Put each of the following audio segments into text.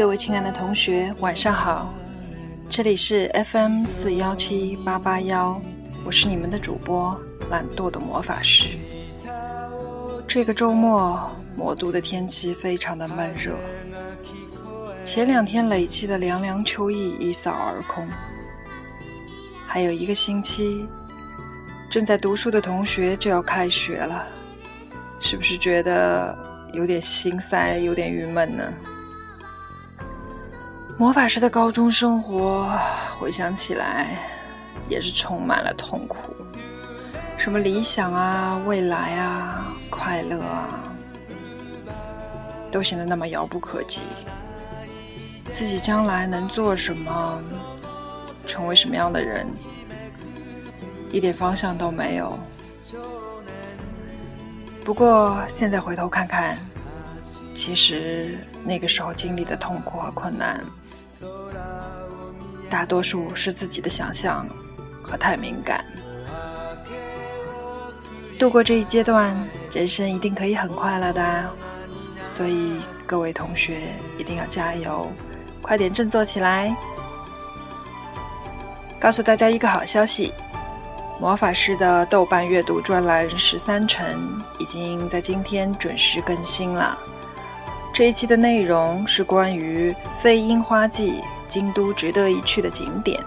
各位亲爱的同学，晚上好，这里是 FM 四幺七八八幺，我是你们的主播懒惰的魔法师。这个周末，魔都的天气非常的闷热，前两天累积的凉凉秋意一扫而空，还有一个星期，正在读书的同学就要开学了，是不是觉得有点心塞，有点郁闷呢？魔法师的高中生活，回想起来也是充满了痛苦。什么理想啊、未来啊、快乐啊，都显得那么遥不可及。自己将来能做什么，成为什么样的人，一点方向都没有。不过现在回头看看，其实那个时候经历的痛苦和困难。大多数是自己的想象和太敏感。度过这一阶段，人生一定可以很快乐的。所以各位同学一定要加油，快点振作起来！告诉大家一个好消息，魔法师的豆瓣阅读专栏十三城已经在今天准时更新了。这一期的内容是关于飞樱花季。京都值得一去的景点，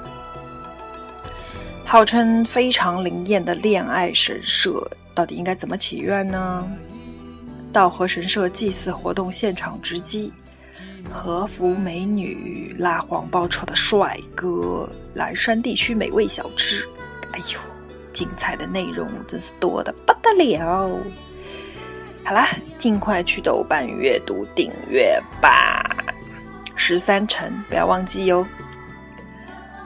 号称非常灵验的恋爱神社，到底应该怎么祈愿呢？道和神社祭祀活动现场直击，和服美女、拉黄包车的帅哥、蓝山地区美味小吃，哎呦，精彩的内容真是多的不得了！好啦，尽快去豆瓣阅读订阅吧。十三层，不要忘记哟。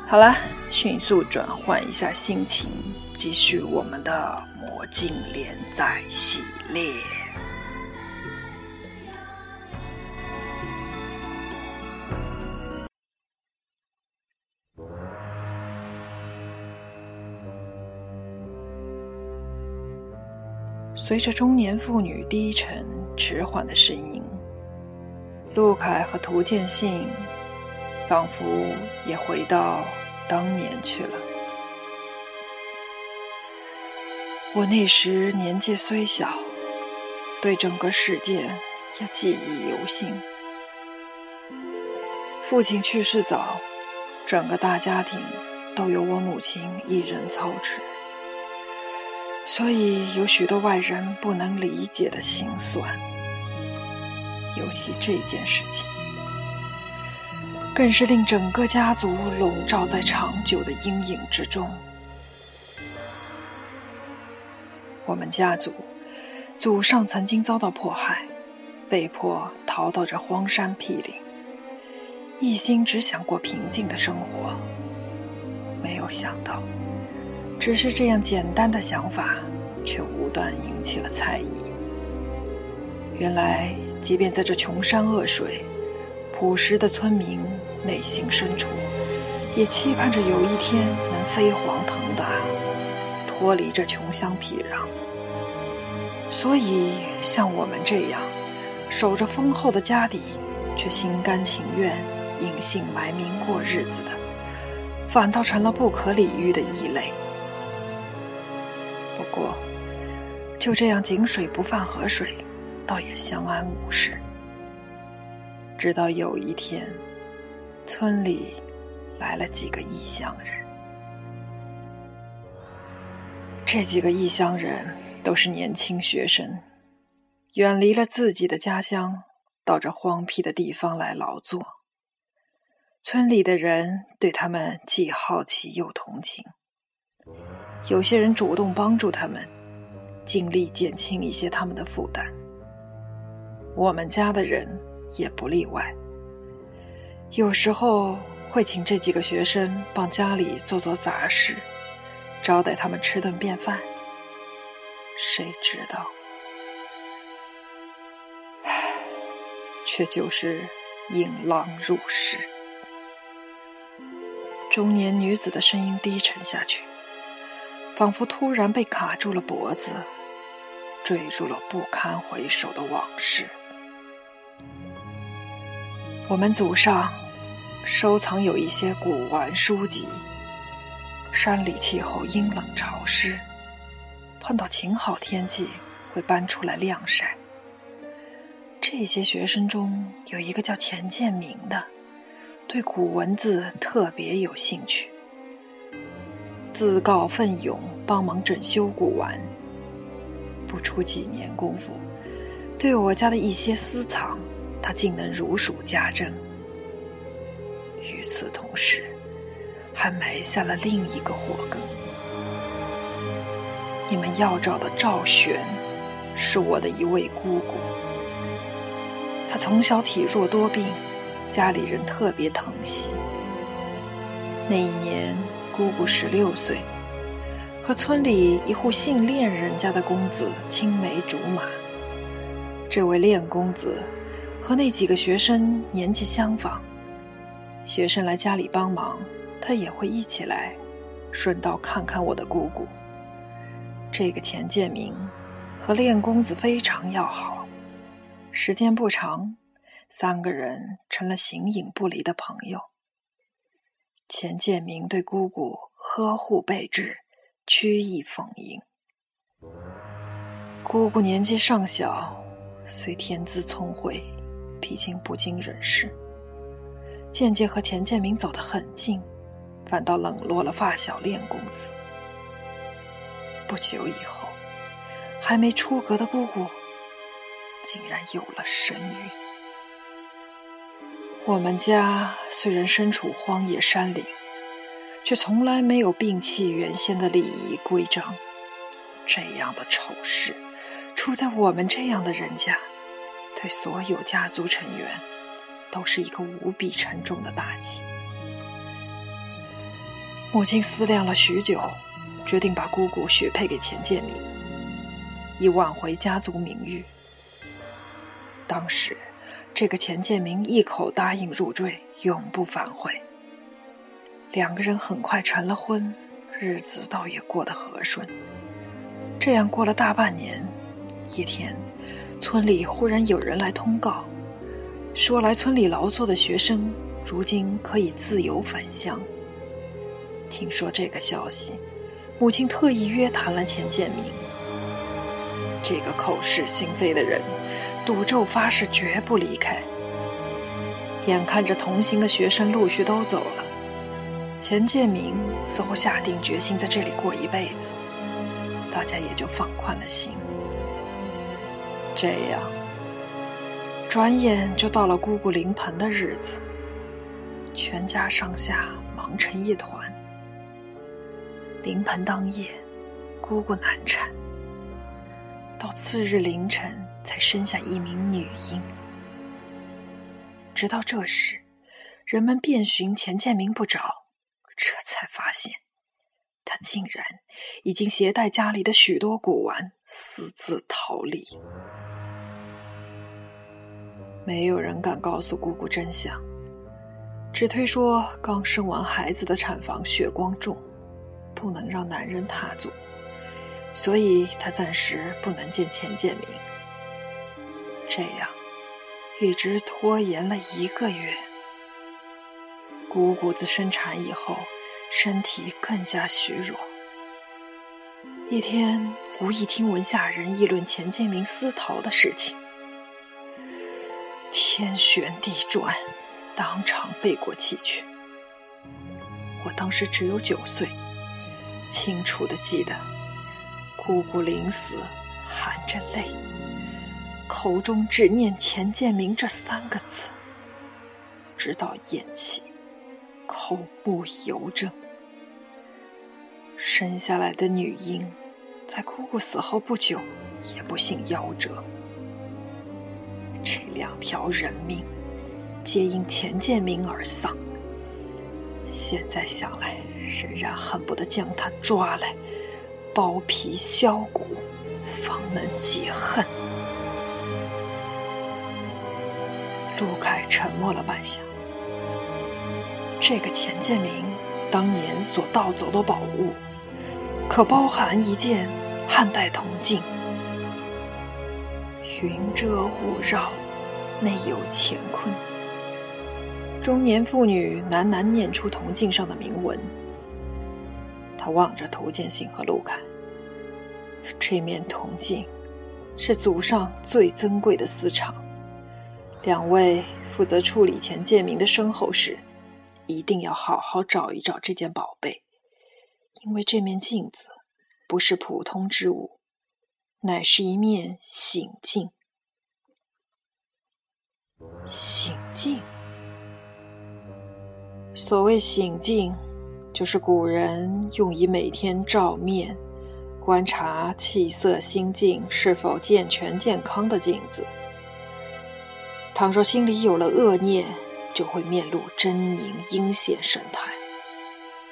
好啦，迅速转换一下心情，继续我们的魔镜连载系列。随着中年妇女低沉迟缓的声音。陆凯和涂建信仿佛也回到当年去了。我那时年纪虽小，对整个世界也记忆犹新。父亲去世早，整个大家庭都由我母亲一人操持，所以有许多外人不能理解的心酸。尤其这件事情，更是令整个家族笼罩在长久的阴影之中。我们家族祖上曾经遭到迫害，被迫逃到这荒山僻岭，一心只想过平静的生活。没有想到，只是这样简单的想法，却无端引起了猜疑。原来。即便在这穷山恶水，朴实的村民内心深处，也期盼着有一天能飞黄腾达，脱离这穷乡僻壤。所以，像我们这样守着丰厚的家底，却心甘情愿隐姓埋名过日子的，反倒成了不可理喻的异类。不过，就这样井水不犯河水。倒也相安无事。直到有一天，村里来了几个异乡人。这几个异乡人都是年轻学生，远离了自己的家乡，到这荒僻的地方来劳作。村里的人对他们既好奇又同情，有些人主动帮助他们，尽力减轻一些他们的负担。我们家的人也不例外，有时候会请这几个学生帮家里做做杂事，招待他们吃顿便饭。谁知道，却就是引狼入室。中年女子的声音低沉下去，仿佛突然被卡住了脖子，坠入了不堪回首的往事。我们祖上收藏有一些古玩书籍。山里气候阴冷潮湿，碰到晴好天气会搬出来晾晒。这些学生中有一个叫钱建明的，对古文字特别有兴趣，自告奋勇帮忙整修古玩。不出几年功夫，对我家的一些私藏。他竟能如数家珍。与此同时，还埋下了另一个祸根。你们要找的赵玄，是我的一位姑姑。她从小体弱多病，家里人特别疼惜。那一年，姑姑十六岁，和村里一户姓练人家的公子青梅竹马。这位练公子。和那几个学生年纪相仿，学生来家里帮忙，他也会一起来，顺道看看我的姑姑。这个钱建明和练公子非常要好，时间不长，三个人成了形影不离的朋友。钱建明对姑姑呵护备至，曲意逢迎。姑姑年纪尚小，虽天资聪慧。毕竟不经人事，渐渐和钱建明走得很近，反倒冷落了发小练公子。不久以后，还没出阁的姑姑，竟然有了身孕。我们家虽然身处荒野山林，却从来没有摒弃原先的礼仪规章。这样的丑事，出在我们这样的人家。对所有家族成员，都是一个无比沉重的打击。母亲思量了许久，决定把姑姑许配给钱建明，以挽回家族名誉。当时，这个钱建明一口答应入赘，永不反悔。两个人很快成了婚，日子倒也过得和顺。这样过了大半年，一天。村里忽然有人来通告，说来村里劳作的学生如今可以自由返乡。听说这个消息，母亲特意约谈了钱建明。这个口是心非的人，赌咒发誓绝不离开。眼看着同行的学生陆续都走了，钱建明似乎下定决心在这里过一辈子，大家也就放宽了心。这样，转眼就到了姑姑临盆的日子，全家上下忙成一团。临盆当夜，姑姑难产，到次日凌晨才生下一名女婴。直到这时，人们遍寻钱建明不着，这才发现，他竟然已经携带家里的许多古玩私自逃离。没有人敢告诉姑姑真相，只推说刚生完孩子的产房血光重，不能让男人踏足，所以她暂时不能见钱建明。这样，一直拖延了一个月。姑姑自生产以后，身体更加虚弱。一天，无意听闻下人议论钱建明私逃的事情。天旋地转，当场背过气去。我当时只有九岁，清楚的记得，姑姑临死含着泪，口中只念钱建明这三个字，直到咽气，口目犹睁。生下来的女婴，在姑姑死后不久，也不幸夭折。这两条人命，皆因钱建明而丧。现在想来，仍然恨不得将他抓来，剥皮削骨，方能解恨。陆凯沉默了半晌。这个钱建明当年所盗走的宝物，可包含一件汉代铜镜。云遮雾绕，内有乾坤。中年妇女喃喃念出铜镜上的铭文。她望着涂建信和陆凯，这面铜镜是祖上最珍贵的私藏。两位负责处理钱建明的身后事，一定要好好找一找这件宝贝，因为这面镜子不是普通之物，乃是一面醒镜。醒镜，所谓醒镜，就是古人用以每天照面、观察气色心境是否健全健康的镜子。倘若心里有了恶念，就会面露狰狞阴险神态。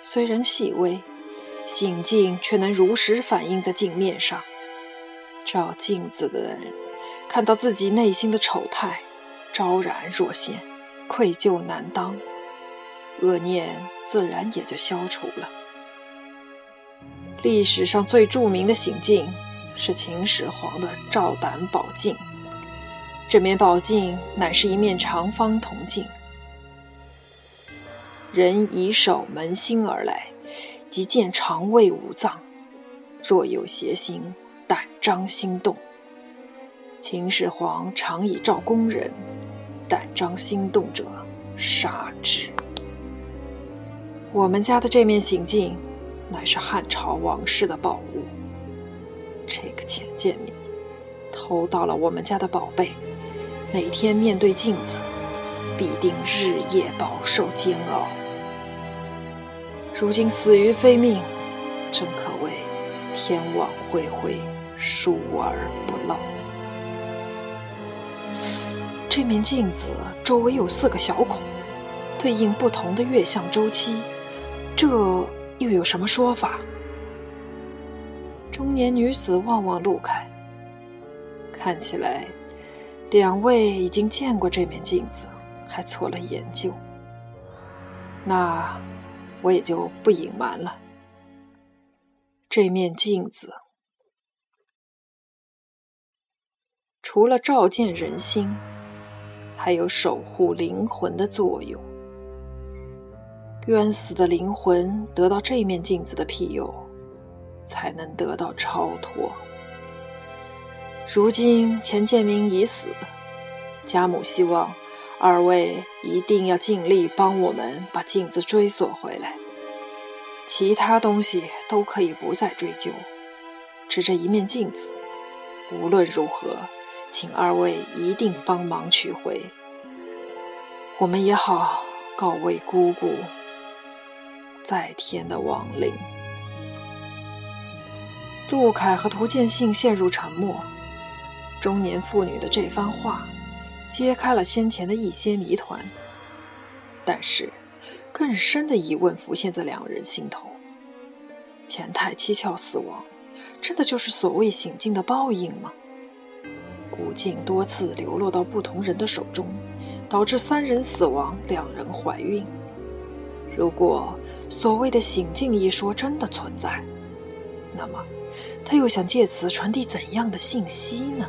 虽然细微，醒镜却能如实反映在镜面上。照镜子的人看到自己内心的丑态，昭然若现，愧疚难当，恶念自然也就消除了。历史上最著名的醒镜是秦始皇的照胆宝镜。这面宝镜乃是一面长方铜镜，人以手扪心而来，即见肠胃五脏，若有邪行，胆张心动。秦始皇常以照宫人，胆张心动者杀之。我们家的这面醒镜，乃是汉朝王室的宝物。这个浅见明偷到了我们家的宝贝。每天面对镜子，必定日夜饱受煎熬。如今死于非命，真可谓天网恢恢，疏而不漏。这面镜子周围有四个小孔，对应不同的月相周期，这又有什么说法？中年女子望望陆凯，看起来。两位已经见过这面镜子，还做了研究。那我也就不隐瞒了。这面镜子除了照见人心，还有守护灵魂的作用。冤死的灵魂得到这面镜子的庇佑，才能得到超脱。如今钱建明已死，家母希望二位一定要尽力帮我们把镜子追索回来。其他东西都可以不再追究，只这一面镜子，无论如何，请二位一定帮忙取回。我们也好告慰姑姑在天的亡灵。陆凯和涂建信陷入沉默。中年妇女的这番话，揭开了先前的一些谜团。但是，更深的疑问浮现在两人心头：钱太蹊跷死亡，真的就是所谓醒镜的报应吗？古镜多次流落到不同人的手中，导致三人死亡，两人怀孕。如果所谓的醒镜一说真的存在，那么他又想借此传递怎样的信息呢？